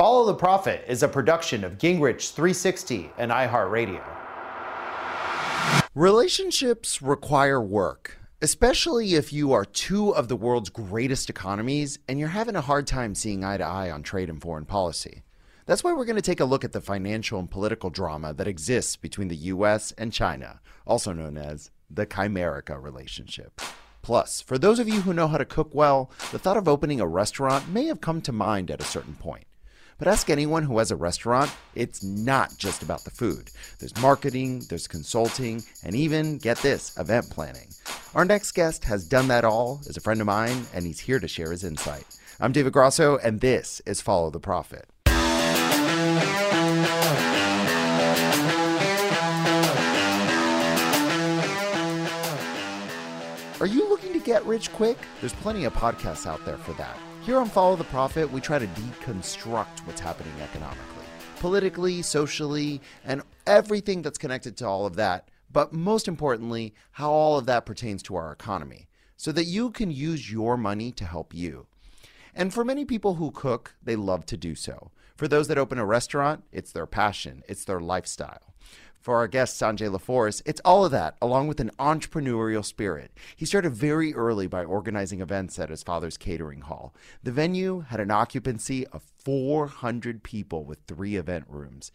Follow the Profit is a production of Gingrich 360 and iHeartRadio. Relationships require work, especially if you are two of the world's greatest economies and you're having a hard time seeing eye to eye on trade and foreign policy. That's why we're going to take a look at the financial and political drama that exists between the US and China, also known as the Chimerica relationship. Plus, for those of you who know how to cook well, the thought of opening a restaurant may have come to mind at a certain point. But ask anyone who has a restaurant, it's not just about the food. There's marketing, there's consulting, and even, get this, event planning. Our next guest has done that all, is a friend of mine, and he's here to share his insight. I'm David Grosso, and this is Follow the Profit. Are you looking to get rich quick? There's plenty of podcasts out there for that. Here on Follow the Profit, we try to deconstruct what's happening economically, politically, socially, and everything that's connected to all of that. But most importantly, how all of that pertains to our economy so that you can use your money to help you. And for many people who cook, they love to do so. For those that open a restaurant, it's their passion, it's their lifestyle. For our guest, Sanjay LaForest, it's all of that, along with an entrepreneurial spirit. He started very early by organizing events at his father's catering hall. The venue had an occupancy of 400 people with three event rooms.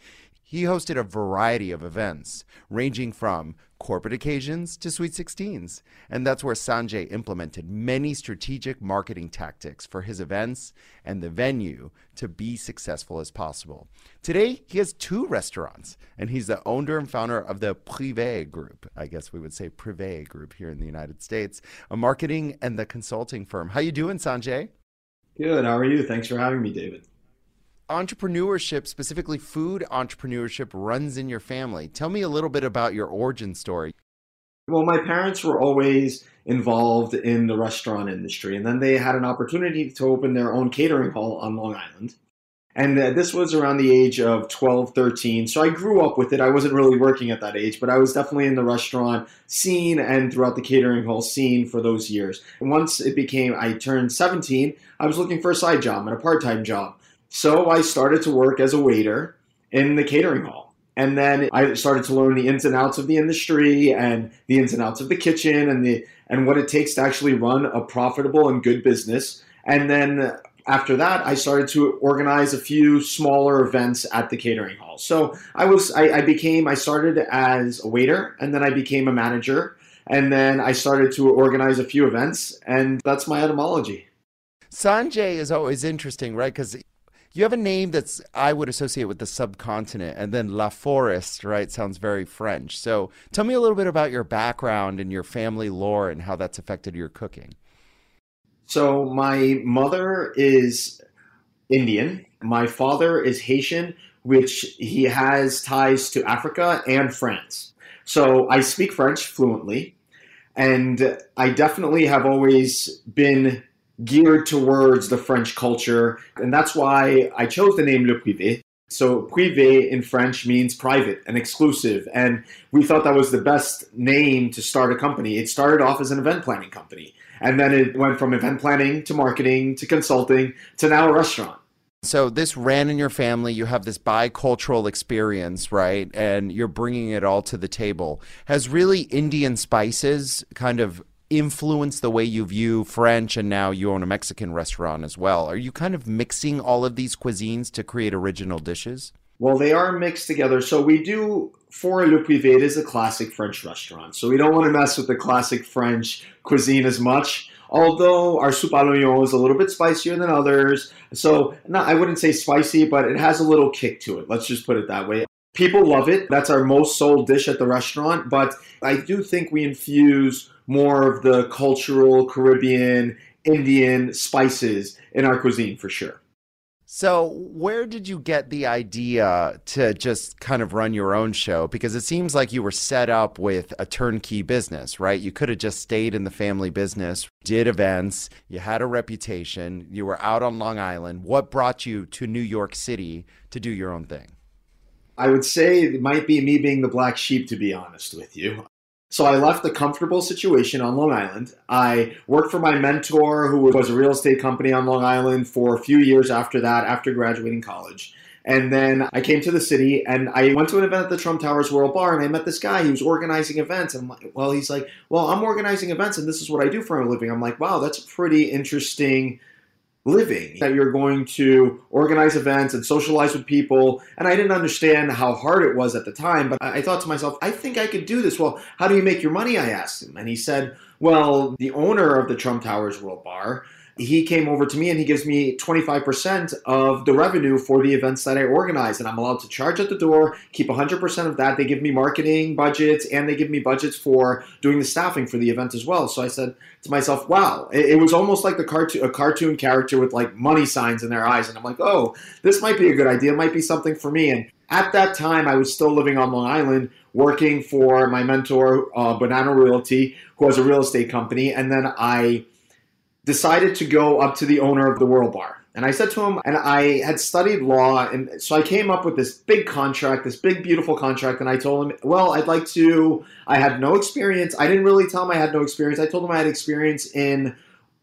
He hosted a variety of events, ranging from corporate occasions to Sweet 16s. And that's where Sanjay implemented many strategic marketing tactics for his events and the venue to be successful as possible. Today, he has two restaurants, and he's the owner and founder of the Privé Group. I guess we would say Privé Group here in the United States, a marketing and the consulting firm. How you doing, Sanjay? Good. How are you? Thanks for having me, David entrepreneurship, specifically food entrepreneurship, runs in your family. Tell me a little bit about your origin story. Well, my parents were always involved in the restaurant industry, and then they had an opportunity to open their own catering hall on Long Island. And uh, this was around the age of 12, 13. So I grew up with it. I wasn't really working at that age, but I was definitely in the restaurant scene and throughout the catering hall scene for those years. And once it became, I turned 17, I was looking for a side job and a part time job. So I started to work as a waiter in the catering hall. And then I started to learn the ins and outs of the industry and the ins and outs of the kitchen and the and what it takes to actually run a profitable and good business. And then after that, I started to organize a few smaller events at the catering hall. So I was, I, I, became, I started as a waiter, and then I became a manager, and then I started to organize a few events, and that's my etymology. Sanjay is always interesting, right? Because you have a name that's I would associate with the subcontinent, and then La Forest, right? Sounds very French. So tell me a little bit about your background and your family lore and how that's affected your cooking. So my mother is Indian. My father is Haitian, which he has ties to Africa and France. So I speak French fluently, and I definitely have always been geared towards the French culture, and that's why I chose the name Le Privé. So privé in French means private and exclusive, and we thought that was the best name to start a company. It started off as an event planning company. And then it went from event planning to marketing to consulting to now a restaurant. So this ran in your family. You have this bicultural experience, right? And you're bringing it all to the table. Has really Indian spices kind of influenced the way you view French and now you own a Mexican restaurant as well? Are you kind of mixing all of these cuisines to create original dishes? Well, they are mixed together. So we do for Le Privé, it is a classic French restaurant. So we don't want to mess with the classic French cuisine as much. Although our soup à is a little bit spicier than others. So not, I wouldn't say spicy, but it has a little kick to it. Let's just put it that way. People love it. That's our most sold dish at the restaurant. But I do think we infuse more of the cultural Caribbean, Indian spices in our cuisine for sure. So, where did you get the idea to just kind of run your own show? Because it seems like you were set up with a turnkey business, right? You could have just stayed in the family business, did events, you had a reputation, you were out on Long Island. What brought you to New York City to do your own thing? I would say it might be me being the black sheep, to be honest with you. So I left a comfortable situation on Long Island. I worked for my mentor, who was a real estate company on Long Island, for a few years after that, after graduating college. And then I came to the city and I went to an event at the Trump Towers World Bar and I met this guy. He was organizing events. And like, well, he's like, well, I'm organizing events and this is what I do for a living. I'm like, wow, that's a pretty interesting living that you're going to organize events and socialize with people. And i didn't understand how hard it was at the time but i thought to myself i think i could do this. Well how do you make your money? I asked him. And he said well the owner of the trump towers world bar he came over to me and he gives me 25% of the revenue for the events that I organize. And I'm allowed to charge at the door, keep 100% of that. They give me marketing budgets and they give me budgets for doing the staffing for the event as well. So I said to myself, wow, it, it was almost like the cartoon, a cartoon character with like money signs in their eyes. And I'm like, oh, this might be a good idea. It might be something for me. And at that time, I was still living on Long Island, working for my mentor, uh, Banana Realty, who has a real estate company. And then I decided to go up to the owner of the World Bar. And I said to him, and I had studied law, and so I came up with this big contract, this big, beautiful contract. And I told him, well, I'd like to, I had no experience. I didn't really tell him I had no experience. I told him I had experience in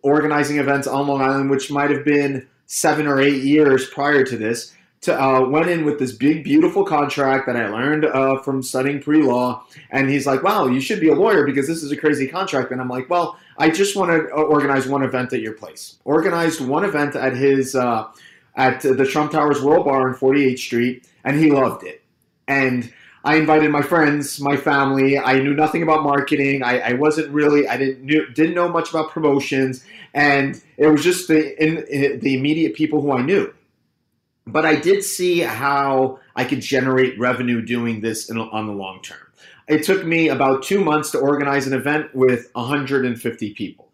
organizing events on Long Island, which might have been seven or eight years prior to this to, uh, went in with this big, beautiful contract that I learned uh, from studying pre law. And he's like, wow, you should be a lawyer because this is a crazy contract. And I'm like, well, I just want to organize one event at your place. Organized one event at his, uh, at the Trump Towers World Bar on 48th Street, and he loved it. And I invited my friends, my family. I knew nothing about marketing. I, I wasn't really, I didn't knew, didn't know much about promotions, and it was just the in, in, the immediate people who I knew but I did see how I could generate revenue doing this in, on the long term. It took me about two months to organize an event with 150 people.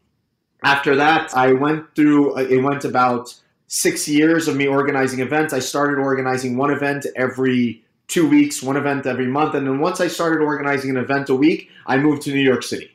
After that, I went through, uh, it went about six years of me organizing events. I started organizing one event every two weeks, one event every month. And then once I started organizing an event a week, I moved to New York City.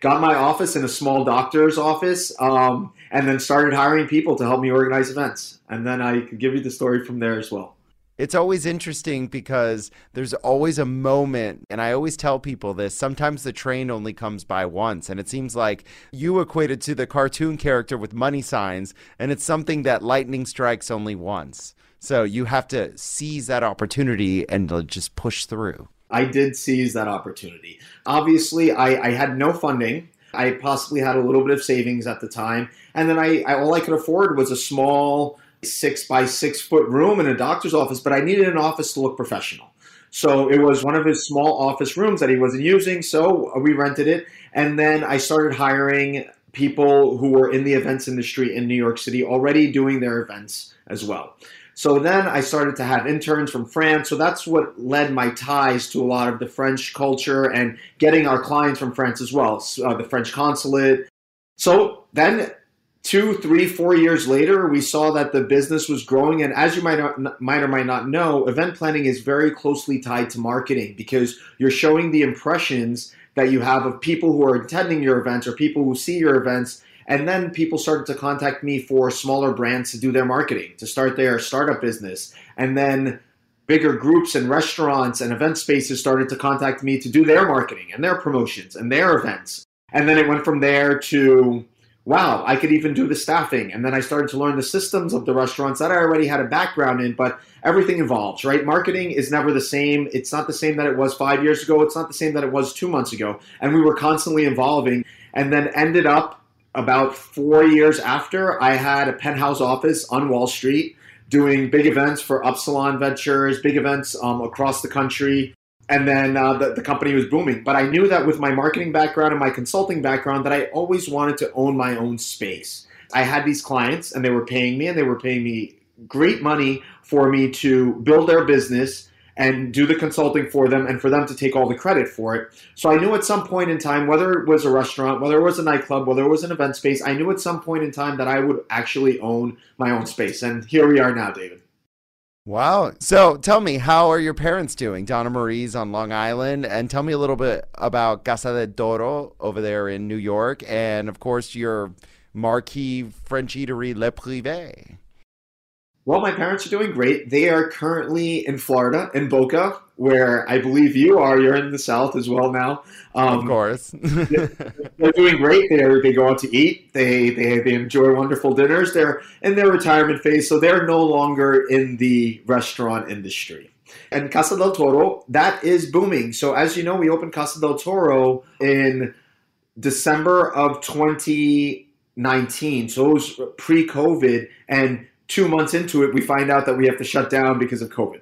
Got my office in a small doctor's office. Um, and then started hiring people to help me organize events. And then I could give you the story from there as well. It's always interesting because there's always a moment, and I always tell people this sometimes the train only comes by once. And it seems like you equated to the cartoon character with money signs, and it's something that lightning strikes only once. So you have to seize that opportunity and just push through. I did seize that opportunity. Obviously, I, I had no funding. I possibly had a little bit of savings at the time. And then I, I all I could afford was a small six by six foot room in a doctor's office, but I needed an office to look professional. So it was one of his small office rooms that he wasn't using. So we rented it. And then I started hiring people who were in the events industry in New York City already doing their events as well. So then I started to have interns from France. So that's what led my ties to a lot of the French culture and getting our clients from France as well, uh, the French consulate. So then two, three, four years later, we saw that the business was growing. And as you might, might or might not know, event planning is very closely tied to marketing because you're showing the impressions that you have of people who are attending your events or people who see your events and then people started to contact me for smaller brands to do their marketing, to start their startup business. And then bigger groups and restaurants and event spaces started to contact me to do their marketing and their promotions and their events. And then it went from there to, wow, I could even do the staffing. And then I started to learn the systems of the restaurants that I already had a background in, but everything evolves, right? Marketing is never the same. It's not the same that it was five years ago. It's not the same that it was two months ago. And we were constantly evolving and then ended up about four years after, I had a penthouse office on Wall Street doing big events for Upsilon Ventures, big events um, across the country. And then uh, the, the company was booming. But I knew that with my marketing background and my consulting background, that I always wanted to own my own space. I had these clients and they were paying me, and they were paying me great money for me to build their business and do the consulting for them and for them to take all the credit for it. So I knew at some point in time, whether it was a restaurant, whether it was a nightclub, whether it was an event space, I knew at some point in time that I would actually own my own space. And here we are now, David. Wow. So tell me, how are your parents doing? Donna Marie's on Long Island. And tell me a little bit about Casa de Toro over there in New York. And of course, your marquee French eatery, Le Privé. Well, my parents are doing great. They are currently in Florida, in Boca, where I believe you are. You're in the South as well now. Um, of course. they're doing great. They they go out to eat. They, they they enjoy wonderful dinners. They're in their retirement phase, so they're no longer in the restaurant industry. And Casa del Toro, that is booming. So as you know, we opened Casa del Toro in December of 2019. So it was pre-COVID, and two months into it, we find out that we have to shut down because of COVID.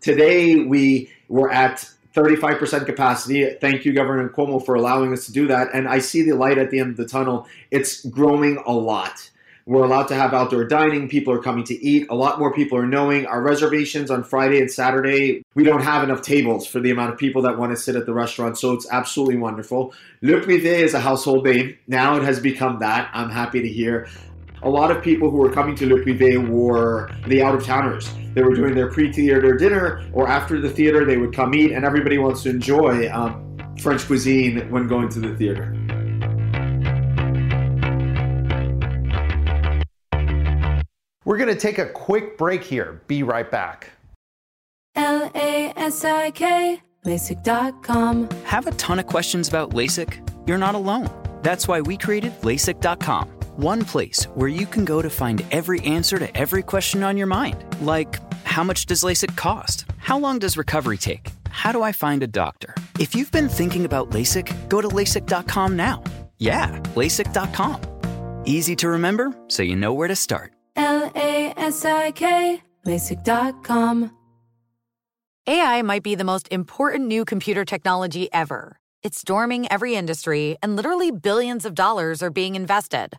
Today, we were at 35% capacity. Thank you, Governor Cuomo, for allowing us to do that. And I see the light at the end of the tunnel. It's growing a lot. We're allowed to have outdoor dining. People are coming to eat. A lot more people are knowing. Our reservations on Friday and Saturday, we don't have enough tables for the amount of people that want to sit at the restaurant. So it's absolutely wonderful. Le Privé is a household name. Now it has become that. I'm happy to hear a lot of people who were coming to Le Privé were the out of towners. They were doing their pre theater dinner, or after the theater, they would come eat, and everybody wants to enjoy um, French cuisine when going to the theater. We're going to take a quick break here. Be right back. L A S I K, LASIK.com. Have a ton of questions about LASIK? You're not alone. That's why we created LASIK.com one place where you can go to find every answer to every question on your mind. Like, how much does LASIK cost? How long does recovery take? How do I find a doctor? If you've been thinking about LASIK, go to LASIK.com now. Yeah, LASIK.com. Easy to remember, so you know where to start. L A S I K, LASIK.com. AI might be the most important new computer technology ever. It's storming every industry, and literally billions of dollars are being invested.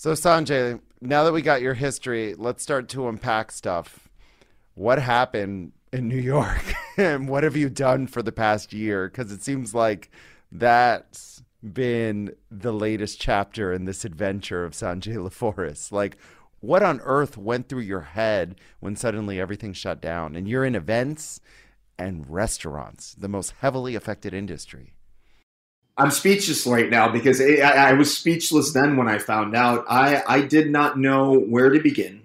So, Sanjay, now that we got your history, let's start to unpack stuff. What happened in New York and what have you done for the past year? Because it seems like that's been the latest chapter in this adventure of Sanjay LaForest. Like, what on earth went through your head when suddenly everything shut down and you're in events and restaurants, the most heavily affected industry? I'm speechless right now because I, I, was speechless then when I found out. I, I did not know where to begin.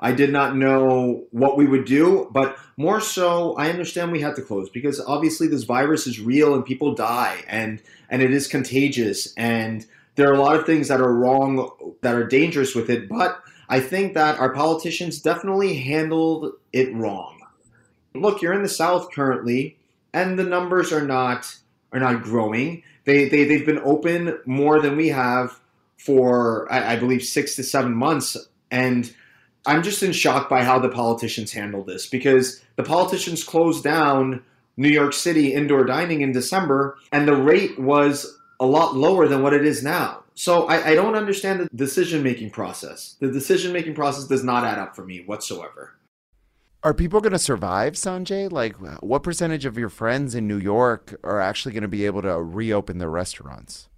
I did not know what we would do, but more so, I understand we had to close because obviously this virus is real and people die and and it is contagious and there are a lot of things that are wrong that are dangerous with it. But I think that our politicians definitely handled it wrong. Look, you're in the South currently, and the numbers are not are not growing. They they they've been open more than we have for I, I believe six to seven months, and I'm just in shock by how the politicians handle this because the politicians closed down New York City indoor dining in December, and the rate was a lot lower than what it is now. So I, I don't understand the decision making process. The decision making process does not add up for me whatsoever. Are people going to survive, Sanjay? Like, what percentage of your friends in New York are actually going to be able to reopen their restaurants?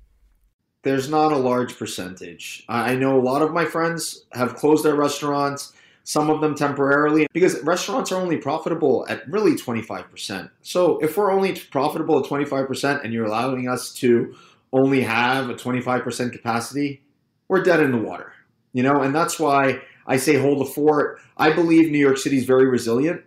there's not a large percentage. I know a lot of my friends have closed their restaurants, some of them temporarily, because restaurants are only profitable at really 25%. So if we're only profitable at 25% and you're allowing us to only have a 25% capacity, we're dead in the water. You know, and that's why I say hold the fort. I believe New York City is very resilient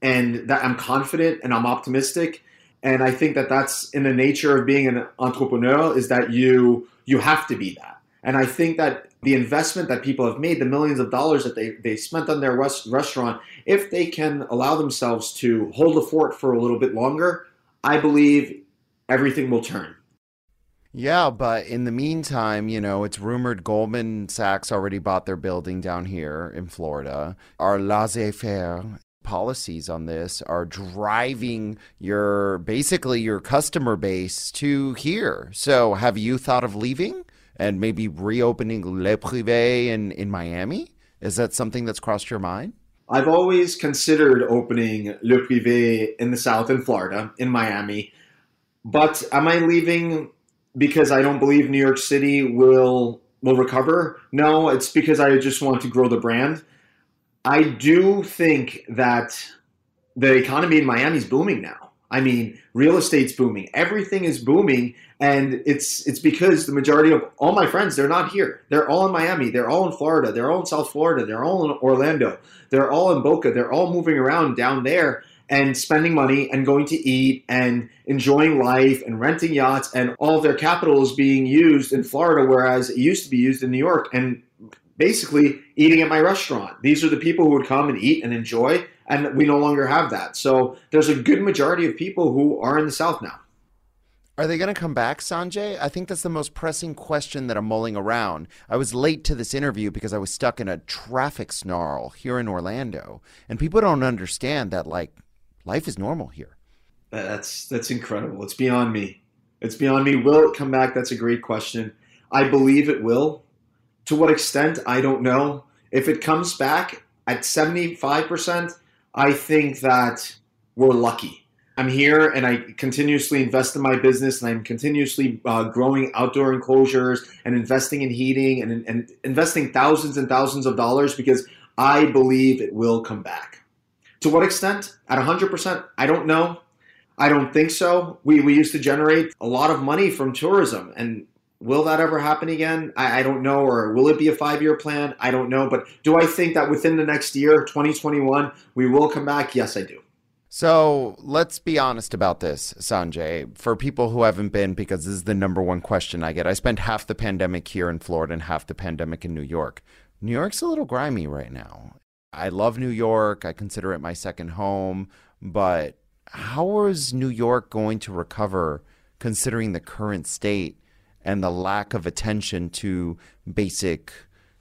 and that I'm confident and I'm optimistic and I think that that's in the nature of being an entrepreneur is that you you have to be that. And I think that the investment that people have made, the millions of dollars that they, they spent on their rest, restaurant, if they can allow themselves to hold the fort for a little bit longer, I believe everything will turn. Yeah, but in the meantime, you know, it's rumored Goldman Sachs already bought their building down here in Florida. Our laissez faire policies on this are driving your basically your customer base to here. So have you thought of leaving and maybe reopening Le Privé in, in Miami? Is that something that's crossed your mind? I've always considered opening Le Privé in the South in Florida, in Miami. But am I leaving because I don't believe New York City will will recover? No, it's because I just want to grow the brand. I do think that the economy in Miami is booming now. I mean, real estate's booming. Everything is booming, and it's it's because the majority of all my friends they're not here. They're all in Miami. They're all in Florida. They're all in South Florida. They're all in Orlando. They're all in Boca. They're all moving around down there and spending money and going to eat and enjoying life and renting yachts and all their capital is being used in Florida, whereas it used to be used in New York. And basically eating at my restaurant. These are the people who would come and eat and enjoy, and we no longer have that. So there's a good majority of people who are in the South now. Are they going to come back, Sanjay? I think that's the most pressing question that I'm mulling around. I was late to this interview because I was stuck in a traffic snarl here in Orlando, and people don't understand that like life is normal here. That's that's incredible. It's beyond me. It's beyond me. Will it come back? That's a great question. I believe it will. To what extent, I don't know. If it comes back at 75%, I think that we're lucky. I'm here and I continuously invest in my business and I'm continuously uh, growing outdoor enclosures and investing in heating and, and investing thousands and thousands of dollars because I believe it will come back. To what extent? At 100%? I don't know. I don't think so. We, we used to generate a lot of money from tourism, and Will that ever happen again? I, I, don't know. Or will it be a five year plan? I don't know. But do I think that within the next year, 2021, we will come back? Yes, I do. So let's be honest about this, Sanjay. For people who haven't been, because this is the number one question I get, I spent half the pandemic here in Florida and half the pandemic in New York. New York's a little grimy right now. I love New York. I consider it my second home. But how is New York going to recover considering the current state? and the lack of attention to basic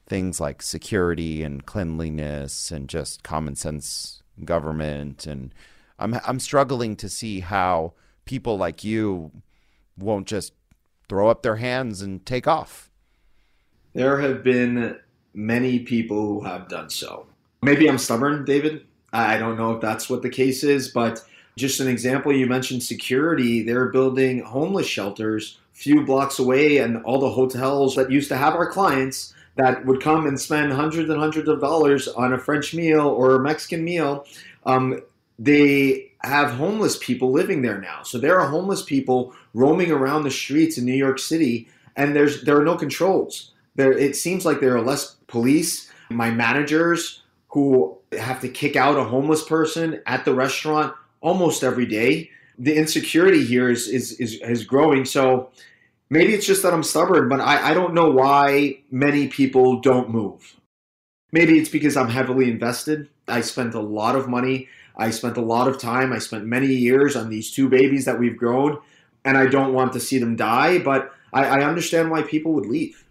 things like security and cleanliness and just common sense government and I'm I'm struggling to see how people like you won't just throw up their hands and take off? There have been many people who have done so. Maybe I'm stubborn, David. I don't know if that's what the case is, but just an example, you mentioned security. They're building homeless shelters few blocks away, and all the hotels that used to have our clients that would come and spend hundreds and hundreds of dollars on a French meal or a Mexican meal, um, they have homeless people living there now. So there are homeless people roaming around the streets in New York City, and there's there are no controls. There, it seems like there are less police. My managers who have to kick out a homeless person at the restaurant almost every day. The insecurity here is is is, is growing. So maybe it's just that I'm stubborn, but I, I don't know why many people don't move. Maybe it's because I'm heavily invested. I spent a lot of money. I spent a lot of time. I spent many years on these two babies that we've grown, and I don't want to see them die, but I, I understand why people would leave.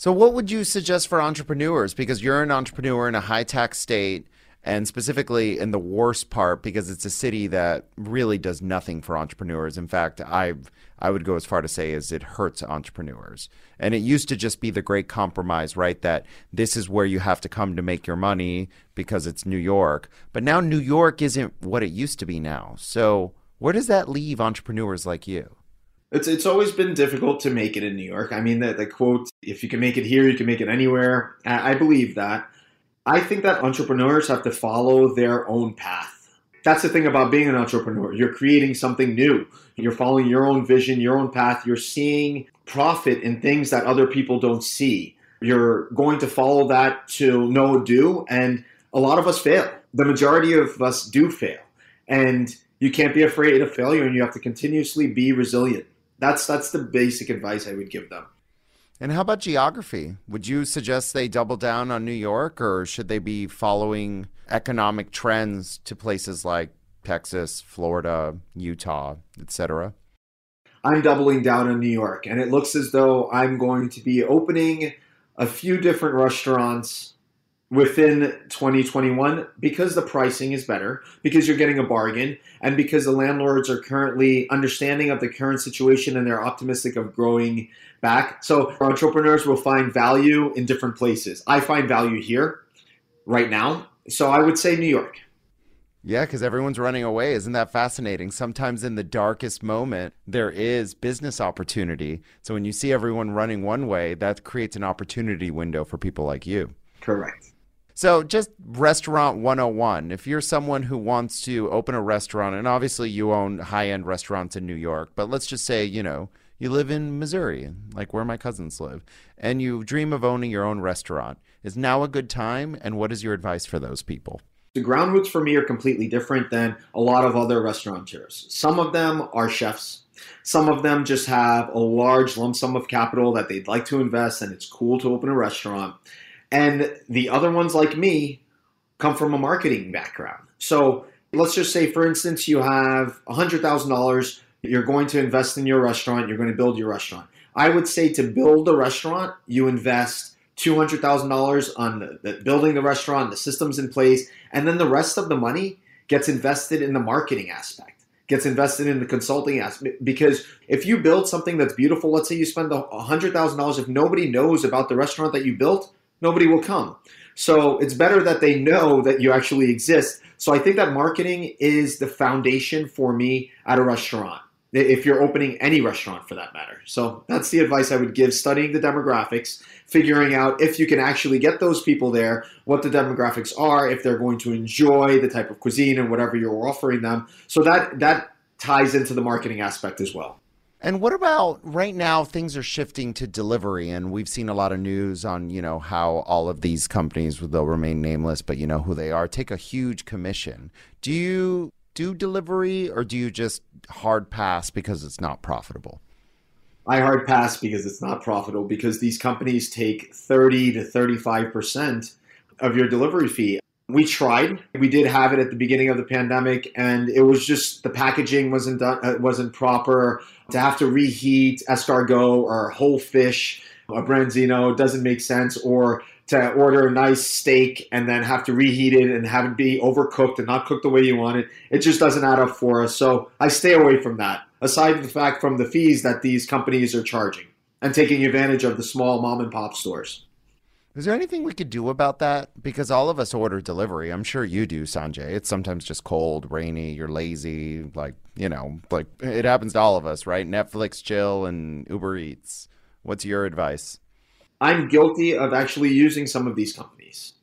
So, what would you suggest for entrepreneurs? Because you're an entrepreneur in a high tax state, and specifically in the worst part, because it's a city that really does nothing for entrepreneurs. In fact, I I would go as far to say as it hurts entrepreneurs. And it used to just be the great compromise, right? That this is where you have to come to make your money because it's New York. But now New York isn't what it used to be now. So, where does that leave entrepreneurs like you? It's it's always been difficult to make it in New York. I mean, the, the quote, if you can make it here, you can make it anywhere. I, I believe that. I think that entrepreneurs have to follow their own path. That's the thing about being an entrepreneur. You're creating something new. You're following your own vision, your own path. You're seeing profit in things that other people don't see. You're going to follow that to no do. And a lot of us fail. The majority of us do fail. And you can't be afraid of failure and you have to continuously be resilient. That's that's the basic advice I would give them. And how about geography? Would you suggest they double down on New York or should they be following economic trends to places like Texas, Florida, Utah, etc.? I'm doubling down on New York and it looks as though I'm going to be opening a few different restaurants within 2021 because the pricing is better, because you're getting a bargain, and because the landlords are currently understanding of the current situation and they're optimistic of growing back. So entrepreneurs will find value in different places. I find value here right now. So I would say New York. Yeah, because everyone's running away. Isn't that fascinating? Sometimes in the darkest moment, there is business opportunity. So when you see everyone running one way, that creates an opportunity window for people like you. Correct. So, just restaurant 101. If you're someone who wants to open a restaurant, and obviously you own high end restaurants in New York, but let's just say, you know, you live in Missouri, like where my cousins live, and you dream of owning your own restaurant. Is now a good time? And what is your advice for those people? The ground roots for me are completely different than a lot of other restaurateurs. Some of them are chefs. Some of them just have a large lump sum of capital that they'd like to invest, and it's cool to open a restaurant. And the other ones, like me, come from a marketing background. So let's just say, for instance, you have $100,000, you're going to invest in your restaurant, you're going to build your restaurant. I would say to build a restaurant, you invest $200,000 on the, the building the restaurant, the systems in place, and then the rest of the money gets invested in the marketing aspect gets invested in the consulting aspect because if you build something that's beautiful let's say you spend $100000 if nobody knows about the restaurant that you built nobody will come. So it's better that they know that you actually exist. So I think that marketing is the foundation for me at a restaurant. If you're opening any restaurant for that matter. So that's the advice I would give studying the demographics, figuring out if you can actually get those people there, what the demographics are, if they're going to enjoy the type of cuisine and whatever you're offering them. So that that ties into the marketing aspect as well. And what about right now? Things are shifting to delivery, and we've seen a lot of news on you know how all of these companies they'll remain nameless, but you know who they are. Take a huge commission. Do you do delivery, or do you just hard pass because it's not profitable? I hard pass because it's not profitable because these companies take thirty to thirty five percent of your delivery fee. We tried. We did have it at the beginning of the pandemic, and it was just the packaging wasn't done, uh, wasn't proper. To have to reheat escargot or whole fish, a branzino doesn't make sense. Or to order a nice steak and then have to reheat it and have it be overcooked and not cooked the way you want it. It just doesn't add up for us. So I stay away from that. Aside from the fact from the fees that these companies are charging and taking advantage of the small mom and pop stores. Is there anything we could do about that? Because all of us order delivery. I'm sure you do, Sanjay. It's sometimes just cold, rainy, you're lazy. Like, you know, like it happens to all of us, right? Netflix, chill, and Uber Eats. What's your advice? I'm guilty of actually using some of these companies.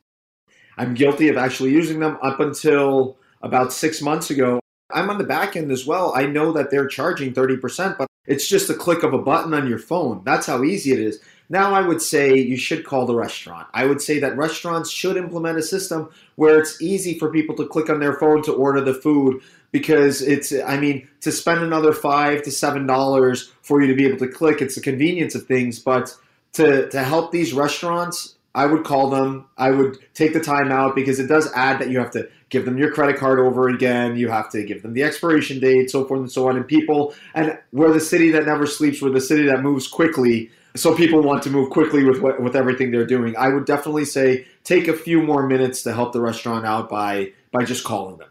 I'm guilty of actually using them up until about six months ago. I'm on the back end as well. I know that they're charging 30%, but it's just a click of a button on your phone. That's how easy it is. Now, I would say you should call the restaurant. I would say that restaurants should implement a system where it's easy for people to click on their phone to order the food because it's, I mean, to spend another five to seven dollars for you to be able to click, it's the convenience of things. But to, to help these restaurants, I would call them. I would take the time out because it does add that you have to give them your credit card over again. You have to give them the expiration date, so forth and so on. And people, and we're the city that never sleeps. We're the city that moves quickly so people want to move quickly with what, with everything they're doing. I would definitely say take a few more minutes to help the restaurant out by by just calling them.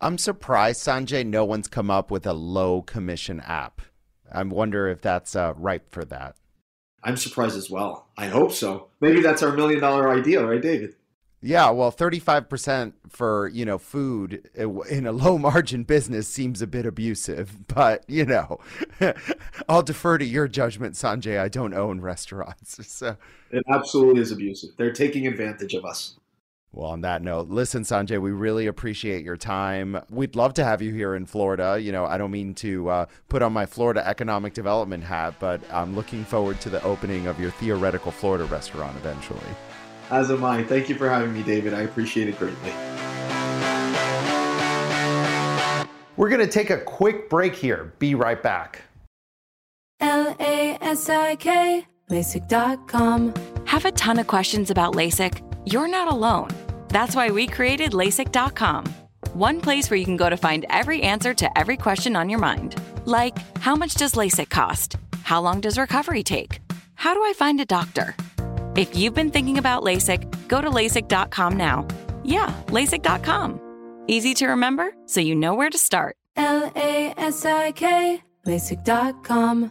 I'm surprised, Sanjay, no one's come up with a low commission app. I wonder if that's uh, ripe for that. I'm surprised as well. I hope so. Maybe that's our million dollar idea, right, David? Yeah, well, 35% for, you know, food in a low margin business seems a bit abusive, but, you know, I'll defer to your judgment, Sanjay. I don't own restaurants. So It absolutely is abusive. They're taking advantage of us. Well, on that note, listen, Sanjay, we really appreciate your time. We'd love to have you here in Florida. You know, I don't mean to uh, put on my Florida economic development hat, but I'm looking forward to the opening of your theoretical Florida restaurant eventually. As am I. Thank you for having me, David. I appreciate it greatly. We're going to take a quick break here. Be right back. L A S I K, LASIK.com. Have a ton of questions about LASIK? You're not alone. That's why we created LASIK.com. One place where you can go to find every answer to every question on your mind. Like, how much does LASIK cost? How long does recovery take? How do I find a doctor? If you've been thinking about LASIK, go to LASIK.com now. Yeah, LASIK.com. Easy to remember, so you know where to start. L A S I K, LASIK.com.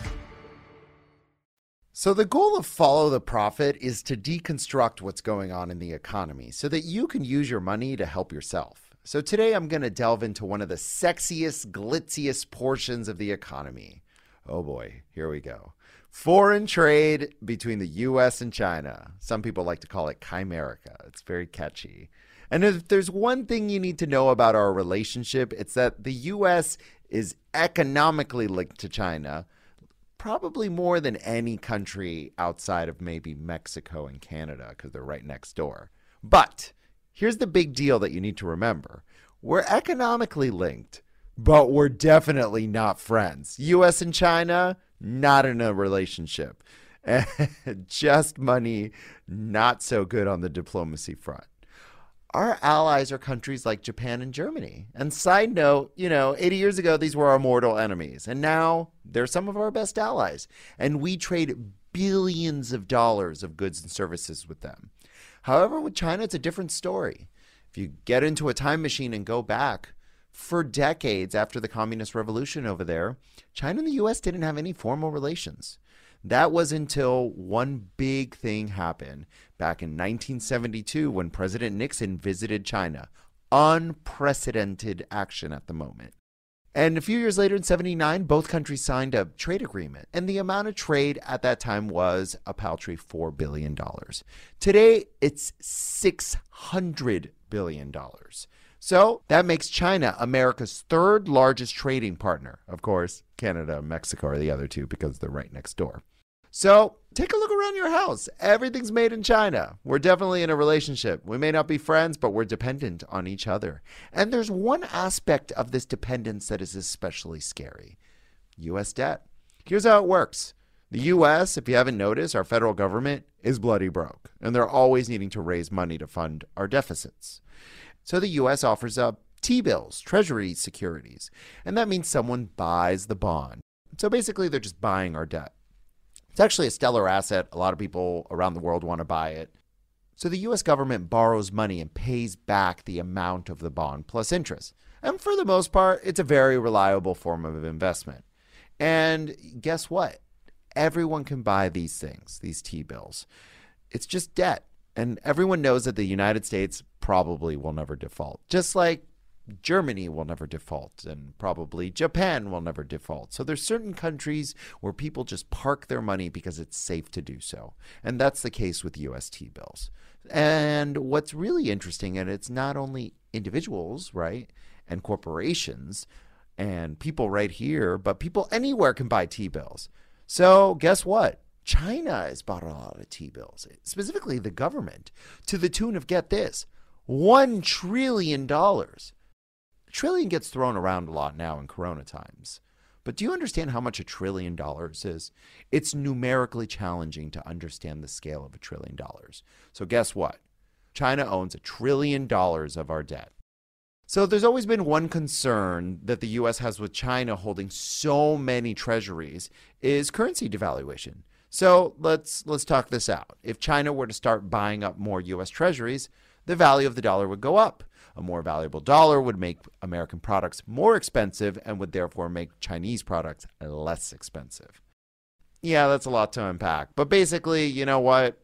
So, the goal of Follow the Profit is to deconstruct what's going on in the economy so that you can use your money to help yourself. So, today I'm going to delve into one of the sexiest, glitziest portions of the economy. Oh boy, here we go. Foreign trade between the US and China. Some people like to call it chimerica. It's very catchy. And if there's one thing you need to know about our relationship, it's that the US is economically linked to China probably more than any country outside of maybe Mexico and Canada because they're right next door. But here's the big deal that you need to remember we're economically linked, but we're definitely not friends. US and China, not in a relationship. Just money, not so good on the diplomacy front our allies are countries like Japan and Germany. And side note, you know, 80 years ago, these were our mortal enemies. And now they're some of our best allies. And we trade billions of dollars of goods and services with them. However, with China, it's a different story. If you get into a time machine and go back, for decades after the communist revolution over there, China and the US didn't have any formal relations. That was until one big thing happened back in 1972 when President Nixon visited China. Unprecedented action at the moment. And a few years later in 79, both countries signed a trade agreement. And the amount of trade at that time was a paltry $4 billion. Today, it's $600 billion. So that makes China America's third largest trading partner. Of course, Canada and Mexico are the other two because they're right next door. So take a look around your house. Everything's made in China. We're definitely in a relationship. We may not be friends, but we're dependent on each other. And there's one aspect of this dependence that is especially scary U.S. debt. Here's how it works. The US, if you haven't noticed, our federal government is bloody broke, and they're always needing to raise money to fund our deficits. So the US offers up T bills, treasury securities, and that means someone buys the bond. So basically, they're just buying our debt. It's actually a stellar asset. A lot of people around the world want to buy it. So the US government borrows money and pays back the amount of the bond plus interest. And for the most part, it's a very reliable form of investment. And guess what? Everyone can buy these things, these T bills. It's just debt. And everyone knows that the United States probably will never default, just like Germany will never default, and probably Japan will never default. So there's certain countries where people just park their money because it's safe to do so. And that's the case with US T bills. And what's really interesting, and it's not only individuals, right, and corporations and people right here, but people anywhere can buy T bills. So guess what? China has bought a lot of T bills, specifically the government, to the tune of get this $1 trillion. Trillion gets thrown around a lot now in corona times. But do you understand how much a trillion dollars is? It's numerically challenging to understand the scale of a trillion dollars. So, guess what? China owns a trillion dollars of our debt. So there's always been one concern that the US has with China holding so many treasuries is currency devaluation. So let's let's talk this out. If China were to start buying up more US treasuries, the value of the dollar would go up. A more valuable dollar would make American products more expensive and would therefore make Chinese products less expensive. Yeah, that's a lot to unpack. But basically, you know what?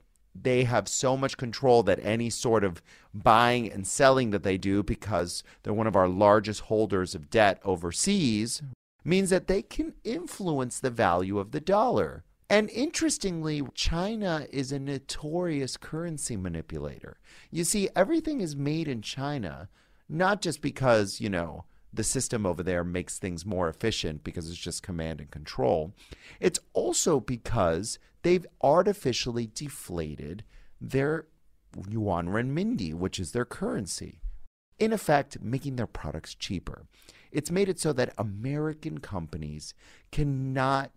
they have so much control that any sort of buying and selling that they do, because they're one of our largest holders of debt overseas, means that they can influence the value of the dollar. And interestingly, China is a notorious currency manipulator. You see, everything is made in China, not just because, you know, the system over there makes things more efficient because it's just command and control. It's also because they've artificially deflated their yuan renminbi, which is their currency, in effect, making their products cheaper. It's made it so that American companies cannot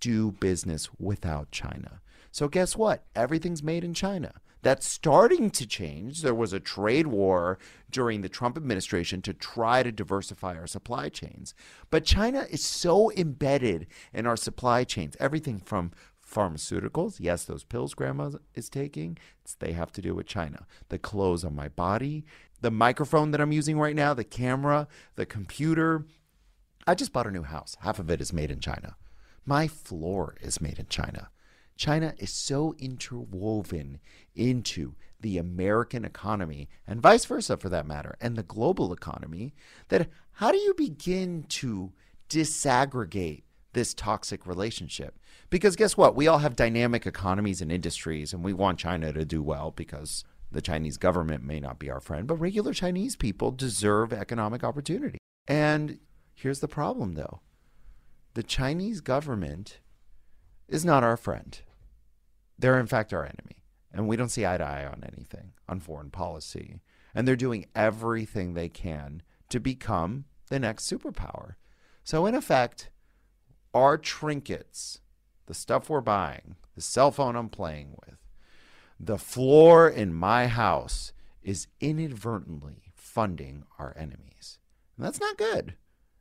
do business without China. So, guess what? Everything's made in China. That's starting to change. There was a trade war during the Trump administration to try to diversify our supply chains. But China is so embedded in our supply chains, everything from pharmaceuticals. Yes, those pills grandma is taking, they have to do with China. The clothes on my body, the microphone that I'm using right now, the camera, the computer. I just bought a new house. Half of it is made in China. My floor is made in China. China is so interwoven into the American economy and vice versa for that matter, and the global economy, that how do you begin to disaggregate this toxic relationship? Because guess what? We all have dynamic economies and industries, and we want China to do well because the Chinese government may not be our friend, but regular Chinese people deserve economic opportunity. And here's the problem, though the Chinese government is not our friend. They're, in fact, our enemy. And we don't see eye to eye on anything, on foreign policy. And they're doing everything they can to become the next superpower. So, in effect, our trinkets, the stuff we're buying, the cell phone I'm playing with, the floor in my house is inadvertently funding our enemies. And that's not good.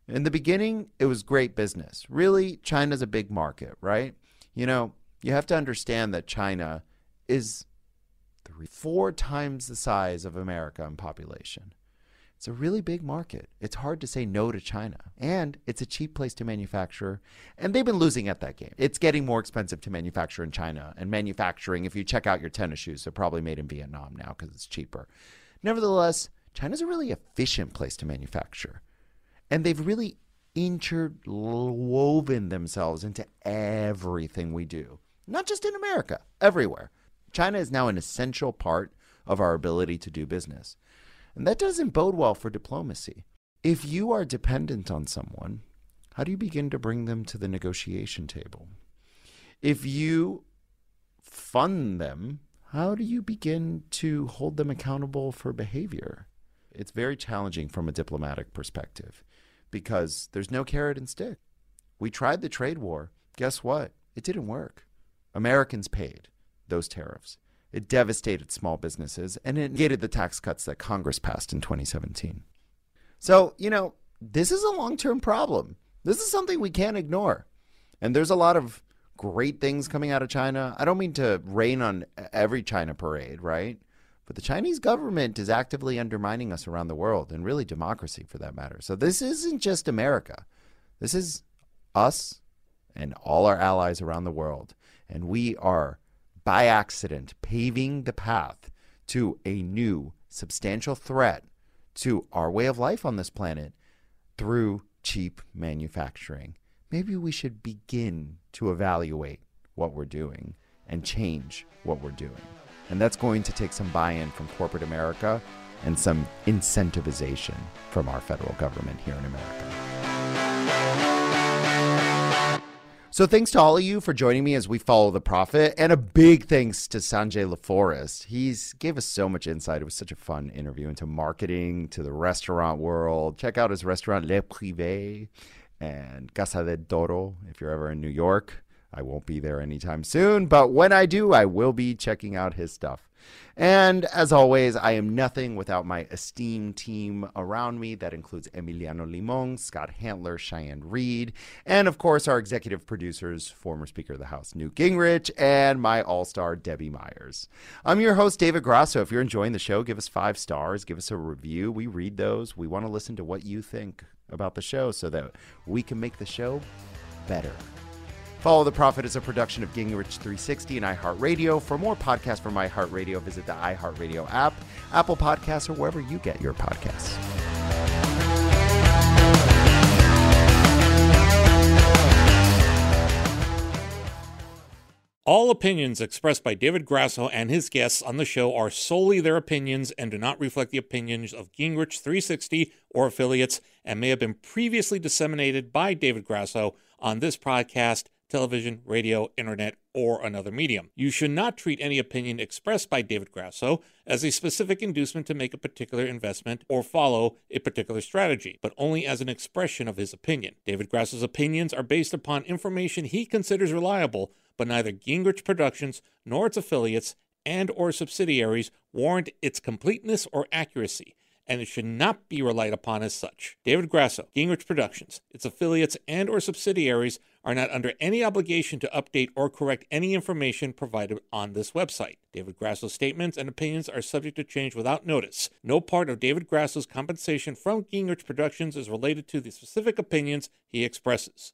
In the beginning, it was great business. Really, China's a big market, right? You know, you have to understand that China is three, four times the size of America in population. It's a really big market. It's hard to say no to China. And it's a cheap place to manufacture. And they've been losing at that game. It's getting more expensive to manufacture in China. And manufacturing, if you check out your tennis shoes, they're probably made in Vietnam now because it's cheaper. Nevertheless, China's a really efficient place to manufacture. And they've really interwoven themselves into everything we do, not just in America, everywhere. China is now an essential part of our ability to do business. And that doesn't bode well for diplomacy. If you are dependent on someone, how do you begin to bring them to the negotiation table? If you fund them, how do you begin to hold them accountable for behavior? It's very challenging from a diplomatic perspective because there's no carrot and stick. We tried the trade war. Guess what? It didn't work. Americans paid those tariffs. It devastated small businesses and it negated the tax cuts that Congress passed in 2017. So, you know, this is a long term problem. This is something we can't ignore. And there's a lot of great things coming out of China. I don't mean to rain on every China parade, right? But the Chinese government is actively undermining us around the world and really democracy for that matter. So this isn't just America. This is us and all our allies around the world. And we are, by accident, paving the path to a new substantial threat to our way of life on this planet through cheap manufacturing. Maybe we should begin to evaluate what we're doing and change what we're doing. And that's going to take some buy in from corporate America and some incentivization from our federal government here in America. So thanks to all of you for joining me as we follow the Profit, and a big thanks to Sanjay LaForest. He's gave us so much insight. It was such a fun interview into marketing, to the restaurant world. Check out his restaurant Le Privé and Casa del Toro if you're ever in New York. I won't be there anytime soon, but when I do, I will be checking out his stuff. And as always, I am nothing without my esteemed team around me. That includes Emiliano Limon, Scott Hantler, Cheyenne Reed, and of course, our executive producers, former Speaker of the House Newt Gingrich, and my all star Debbie Myers. I'm your host, David Grasso. If you're enjoying the show, give us five stars, give us a review. We read those. We want to listen to what you think about the show so that we can make the show better. Follow the Profit is a production of Gingrich 360 and iHeartRadio. For more podcasts from iHeartRadio, visit the iHeartRadio app, Apple Podcasts, or wherever you get your podcasts. All opinions expressed by David Grasso and his guests on the show are solely their opinions and do not reflect the opinions of Gingrich 360 or affiliates and may have been previously disseminated by David Grasso on this podcast television, radio, internet, or another medium. You should not treat any opinion expressed by David Grasso as a specific inducement to make a particular investment or follow a particular strategy, but only as an expression of his opinion. David Grasso's opinions are based upon information he considers reliable, but neither Gingrich Productions nor its affiliates and or subsidiaries warrant its completeness or accuracy and it should not be relied upon as such. David Grasso, Gingrich Productions, its affiliates and or subsidiaries are not under any obligation to update or correct any information provided on this website. David Grasso's statements and opinions are subject to change without notice. No part of David Grasso's compensation from Gingrich Productions is related to the specific opinions he expresses.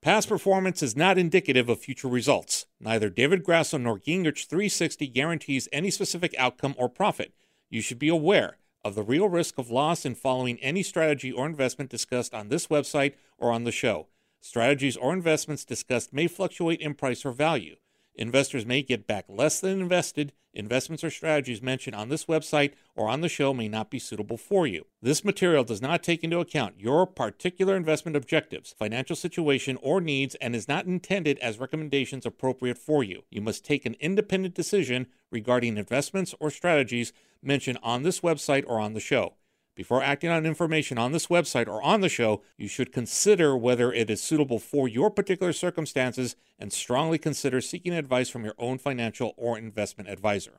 Past performance is not indicative of future results. Neither David Grasso nor Gingrich 360 guarantees any specific outcome or profit. You should be aware of the real risk of loss in following any strategy or investment discussed on this website or on the show. Strategies or investments discussed may fluctuate in price or value. Investors may get back less than invested. Investments or strategies mentioned on this website or on the show may not be suitable for you. This material does not take into account your particular investment objectives, financial situation, or needs and is not intended as recommendations appropriate for you. You must take an independent decision regarding investments or strategies mentioned on this website or on the show. Before acting on information on this website or on the show, you should consider whether it is suitable for your particular circumstances and strongly consider seeking advice from your own financial or investment advisor.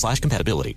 slash compatibility.